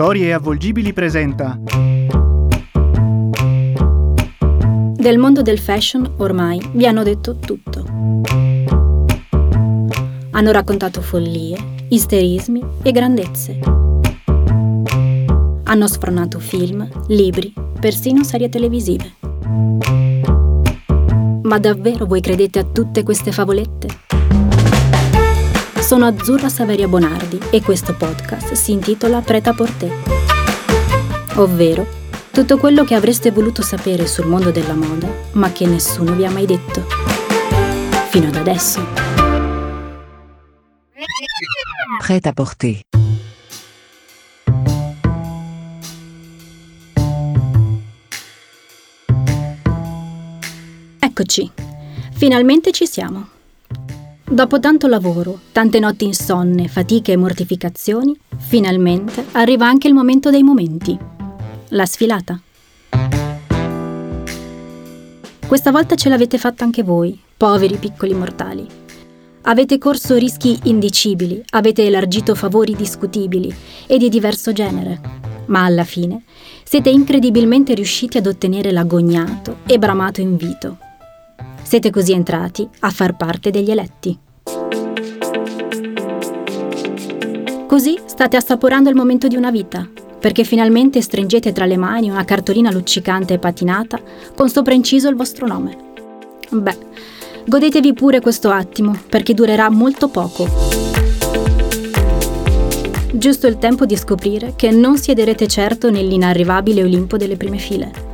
Storie avvolgibili presenta. Del mondo del fashion ormai vi hanno detto tutto. Hanno raccontato follie, isterismi e grandezze. Hanno sfronato film, libri, persino serie televisive. Ma davvero voi credete a tutte queste favolette? Sono Azzurra Saveria Bonardi e questo podcast si intitola Preta Porté, ovvero tutto quello che avreste voluto sapere sul mondo della moda, ma che nessuno vi ha mai detto. Fino ad adesso. Prêt à porter. Eccoci, finalmente ci siamo. Dopo tanto lavoro, tante notti insonne, fatiche e mortificazioni, finalmente arriva anche il momento dei momenti. La sfilata. Questa volta ce l'avete fatta anche voi, poveri piccoli mortali. Avete corso rischi indicibili, avete elargito favori discutibili e di diverso genere, ma alla fine siete incredibilmente riusciti ad ottenere l'agognato e bramato invito siete così entrati a far parte degli eletti. Così state assaporando il momento di una vita, perché finalmente stringete tra le mani una cartolina luccicante e patinata con sopra inciso il vostro nome. Beh, godetevi pure questo attimo, perché durerà molto poco. Giusto il tempo di scoprire che non siederete certo nell'inarrivabile Olimpo delle prime file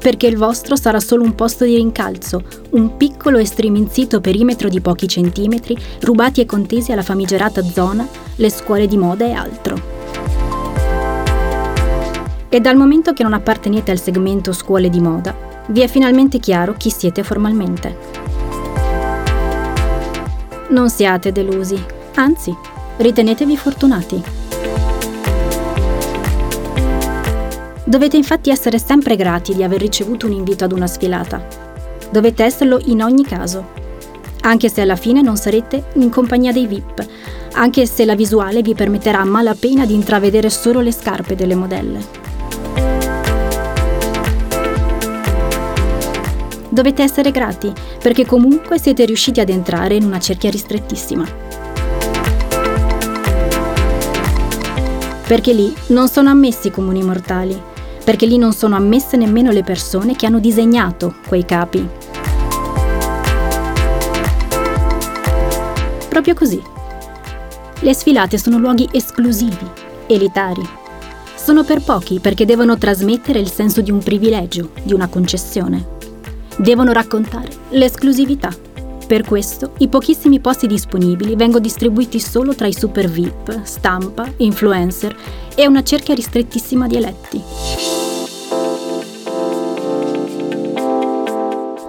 perché il vostro sarà solo un posto di rincalzo, un piccolo e striminzito perimetro di pochi centimetri, rubati e contesi alla famigerata zona, le scuole di moda e altro. E dal momento che non appartenete al segmento scuole di moda, vi è finalmente chiaro chi siete formalmente. Non siate delusi, anzi, ritenetevi fortunati. Dovete infatti essere sempre grati di aver ricevuto un invito ad una sfilata. Dovete esserlo in ogni caso, anche se alla fine non sarete in compagnia dei VIP, anche se la visuale vi permetterà a malapena di intravedere solo le scarpe delle modelle. Dovete essere grati, perché comunque siete riusciti ad entrare in una cerchia ristrettissima. Perché lì non sono ammessi comuni mortali, perché lì non sono ammesse nemmeno le persone che hanno disegnato quei capi. Proprio così. Le sfilate sono luoghi esclusivi, elitari. Sono per pochi perché devono trasmettere il senso di un privilegio, di una concessione. Devono raccontare l'esclusività. Per questo i pochissimi posti disponibili vengono distribuiti solo tra i super VIP, stampa, influencer e una cerchia ristrettissima di eletti.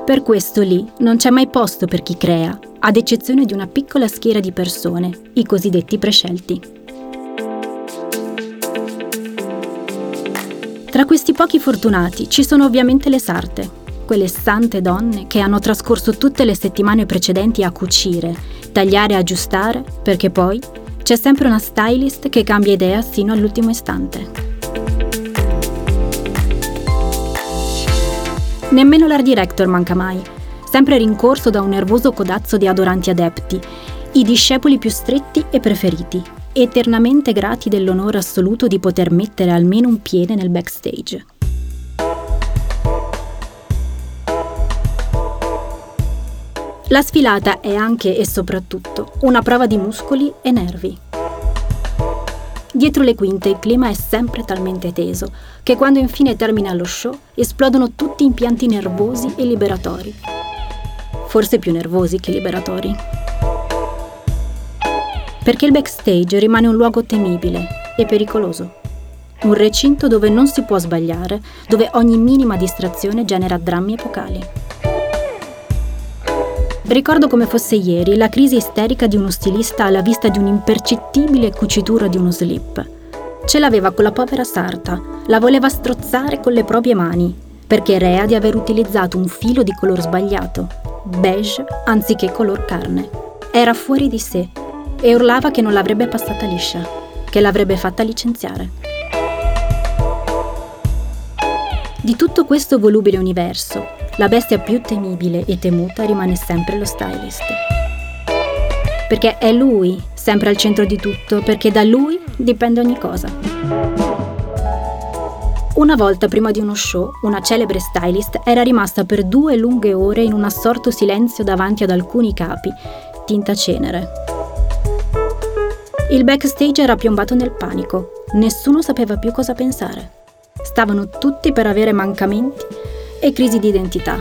Per questo lì non c'è mai posto per chi crea, ad eccezione di una piccola schiera di persone, i cosiddetti prescelti. Tra questi pochi fortunati ci sono ovviamente le sarte, quelle sante donne che hanno trascorso tutte le settimane precedenti a cucire, tagliare e aggiustare, perché poi c'è sempre una stylist che cambia idea sino all'ultimo istante. Nemmeno l'art director manca mai, sempre rincorso da un nervoso codazzo di adoranti adepti, i discepoli più stretti e preferiti, eternamente grati dell'onore assoluto di poter mettere almeno un piede nel backstage. La sfilata è anche e soprattutto una prova di muscoli e nervi. Dietro le quinte il clima è sempre talmente teso che quando infine termina lo show esplodono tutti impianti nervosi e liberatori. Forse più nervosi che liberatori. Perché il backstage rimane un luogo temibile e pericoloso. Un recinto dove non si può sbagliare, dove ogni minima distrazione genera drammi epocali. Ricordo come fosse ieri la crisi isterica di uno stilista alla vista di un'impercettibile cucitura di uno slip. Ce l'aveva con la povera sarta, la voleva strozzare con le proprie mani, perché rea di aver utilizzato un filo di color sbagliato, beige anziché color carne. Era fuori di sé e urlava che non l'avrebbe passata liscia, che l'avrebbe fatta licenziare. Di tutto questo volubile universo, la bestia più temibile e temuta rimane sempre lo stylist. Perché è lui sempre al centro di tutto, perché da lui dipende ogni cosa. Una volta prima di uno show, una celebre stylist era rimasta per due lunghe ore in un assorto silenzio davanti ad alcuni capi, tinta cenere. Il backstage era piombato nel panico, nessuno sapeva più cosa pensare. Stavano tutti per avere mancamenti e crisi di identità.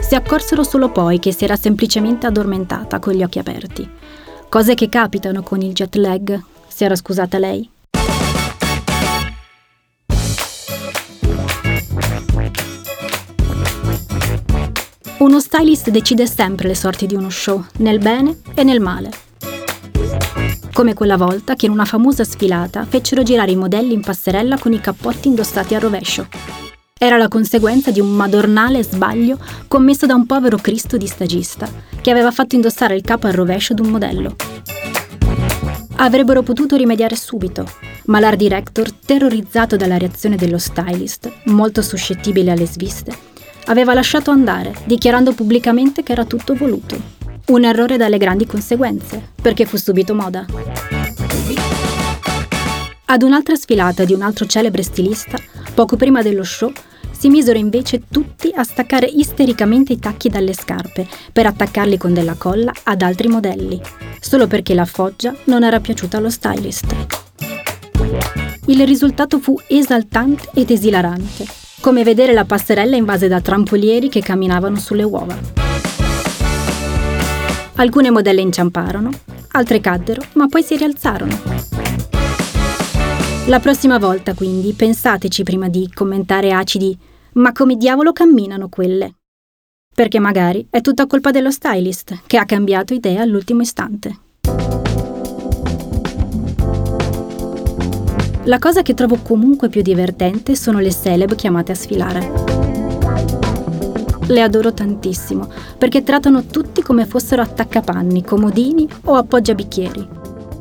Si accorsero solo poi che si era semplicemente addormentata con gli occhi aperti. Cose che capitano con il jet lag, si era scusata lei. Uno stylist decide sempre le sorti di uno show, nel bene e nel male. Come quella volta che in una famosa sfilata fecero girare i modelli in passerella con i cappotti indossati a rovescio. Era la conseguenza di un madornale sbaglio commesso da un povero Cristo di stagista, che aveva fatto indossare il capo al rovescio d'un modello. Avrebbero potuto rimediare subito, ma l'art director, terrorizzato dalla reazione dello stylist, molto suscettibile alle sviste, aveva lasciato andare, dichiarando pubblicamente che era tutto voluto. Un errore dalle grandi conseguenze, perché fu subito moda. Ad un'altra sfilata di un altro celebre stilista, poco prima dello show, si misero invece tutti a staccare istericamente i tacchi dalle scarpe per attaccarli con della colla ad altri modelli, solo perché la foggia non era piaciuta allo stylist. Il risultato fu esaltante ed esilarante come vedere la passerella invase da trampolieri che camminavano sulle uova. Alcune modelle inciamparono, altre caddero, ma poi si rialzarono. La prossima volta, quindi, pensateci prima di commentare acidi, ma come diavolo camminano quelle? Perché magari è tutta colpa dello stylist, che ha cambiato idea all'ultimo istante. La cosa che trovo comunque più divertente sono le celeb chiamate a sfilare. Le adoro tantissimo perché trattano tutti come fossero attaccapanni, comodini o appoggiabicchieri.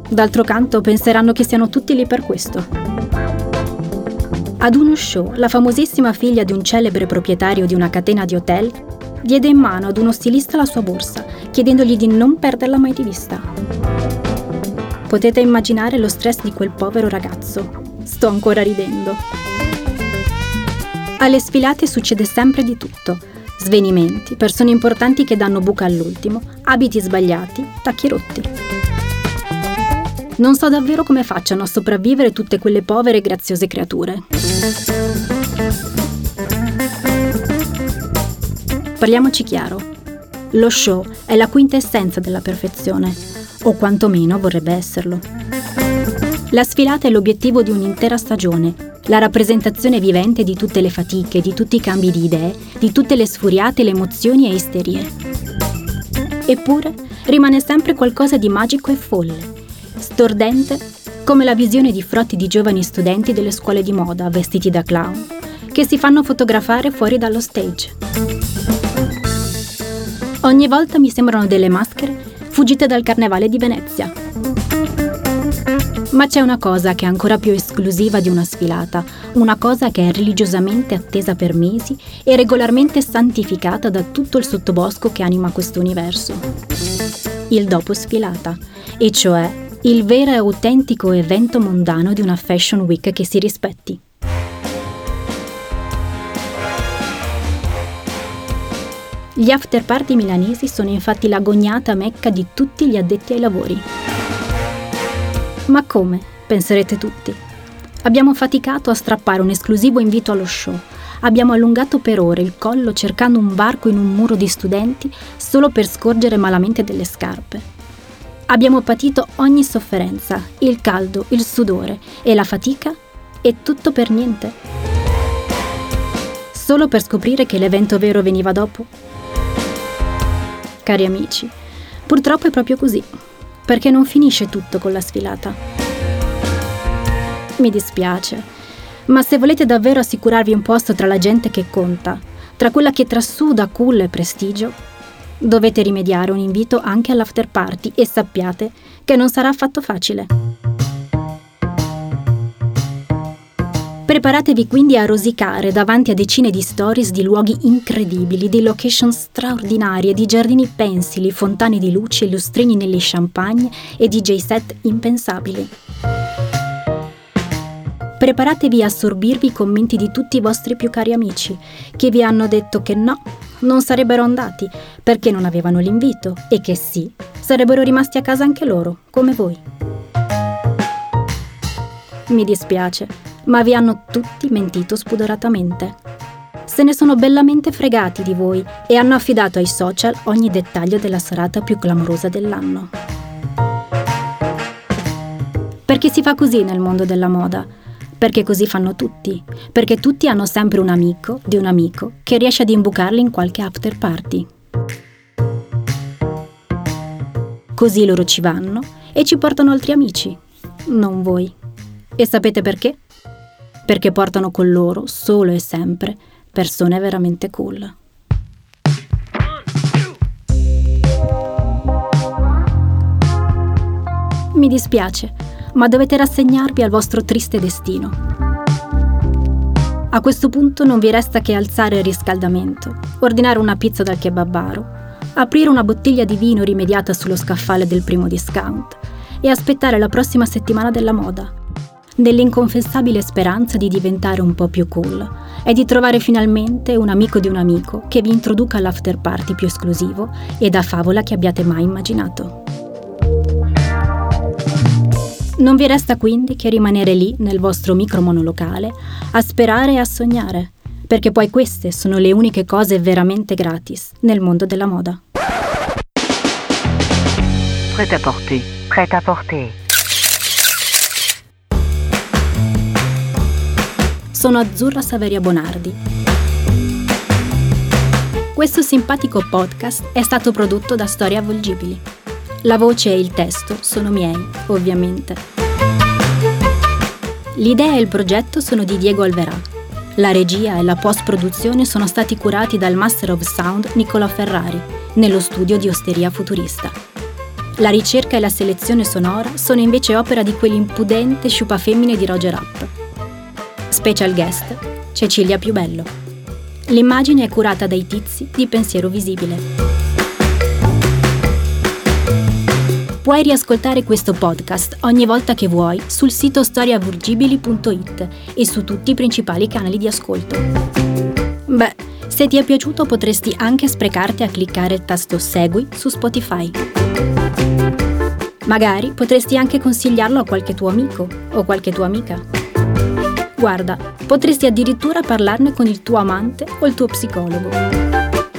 D'altro canto penseranno che siano tutti lì per questo. Ad uno show, la famosissima figlia di un celebre proprietario di una catena di hotel diede in mano ad uno stilista la sua borsa, chiedendogli di non perderla mai di vista. Potete immaginare lo stress di quel povero ragazzo. Sto ancora ridendo. Alle sfilate succede sempre di tutto. Svenimenti, persone importanti che danno buca all'ultimo, abiti sbagliati, tacchi rotti. Non so davvero come facciano a sopravvivere tutte quelle povere e graziose creature. Parliamoci chiaro. Lo show è la quintessenza della perfezione o quantomeno vorrebbe esserlo. La sfilata è l'obiettivo di un'intera stagione, la rappresentazione vivente di tutte le fatiche, di tutti i cambi di idee, di tutte le sfuriate, le emozioni e isterie. Eppure rimane sempre qualcosa di magico e folle, stordente come la visione di frotti di giovani studenti delle scuole di moda vestiti da clown, che si fanno fotografare fuori dallo stage. Ogni volta mi sembrano delle maschere fuggite dal Carnevale di Venezia. Ma c'è una cosa che è ancora più esclusiva di una sfilata, una cosa che è religiosamente attesa per mesi e regolarmente santificata da tutto il sottobosco che anima questo universo. Il dopo sfilata, e cioè il vero e autentico evento mondano di una fashion week che si rispetti. Gli after party milanesi sono infatti l'agognata mecca di tutti gli addetti ai lavori. Ma come? penserete tutti. Abbiamo faticato a strappare un esclusivo invito allo show. Abbiamo allungato per ore il collo cercando un varco in un muro di studenti solo per scorgere malamente delle scarpe. Abbiamo patito ogni sofferenza, il caldo, il sudore e la fatica e tutto per niente. Solo per scoprire che l'evento vero veniva dopo cari amici. Purtroppo è proprio così, perché non finisce tutto con la sfilata. Mi dispiace, ma se volete davvero assicurarvi un posto tra la gente che conta, tra quella che trasuda culla e prestigio, dovete rimediare un invito anche all'after party e sappiate che non sarà affatto facile. Preparatevi quindi a rosicare davanti a decine di stories di luoghi incredibili, di location straordinarie, di giardini pensili, fontane di luci e lustrini negli champagne e DJ set impensabili. Preparatevi a assorbirvi i commenti di tutti i vostri più cari amici, che vi hanno detto che no, non sarebbero andati perché non avevano l'invito e che sì, sarebbero rimasti a casa anche loro, come voi. Mi dispiace, ma vi hanno tutti mentito spudoratamente. Se ne sono bellamente fregati di voi e hanno affidato ai social ogni dettaglio della serata più clamorosa dell'anno. Perché si fa così nel mondo della moda? Perché così fanno tutti, perché tutti hanno sempre un amico di un amico che riesce ad imbucarli in qualche after party. Così loro ci vanno e ci portano altri amici, non voi. E sapete perché? perché portano con loro, solo e sempre, persone veramente cool. Mi dispiace, ma dovete rassegnarvi al vostro triste destino. A questo punto non vi resta che alzare il riscaldamento, ordinare una pizza dal kebabaro, aprire una bottiglia di vino rimediata sullo scaffale del primo discount e aspettare la prossima settimana della moda, nell'inconfessabile speranza di diventare un po' più cool e di trovare finalmente un amico di un amico che vi introduca all'after party più esclusivo e da favola che abbiate mai immaginato. Non vi resta quindi che rimanere lì nel vostro micro monolocale a sperare e a sognare, perché poi queste sono le uniche cose veramente gratis nel mondo della moda. Prêt à porter. Prêt à porter. sono Azzurra Saveria Bonardi. Questo simpatico podcast è stato prodotto da Storie Avvolgibili. La voce e il testo sono miei, ovviamente. L'idea e il progetto sono di Diego Alverà. La regia e la post-produzione sono stati curati dal Master of Sound Nicola Ferrari, nello studio di Osteria Futurista. La ricerca e la selezione sonora sono invece opera di quell'impudente sciupafemmine di Roger Rapp. Special guest Cecilia Piubello. L'immagine è curata dai tizi di Pensiero Visibile. Puoi riascoltare questo podcast ogni volta che vuoi sul sito storiavurgibili.it e su tutti i principali canali di ascolto. Beh, se ti è piaciuto potresti anche sprecarti a cliccare il tasto Segui su Spotify. Magari potresti anche consigliarlo a qualche tuo amico o qualche tua amica. Guarda, potresti addirittura parlarne con il tuo amante o il tuo psicologo.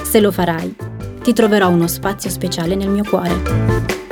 Se lo farai, ti troverò uno spazio speciale nel mio cuore.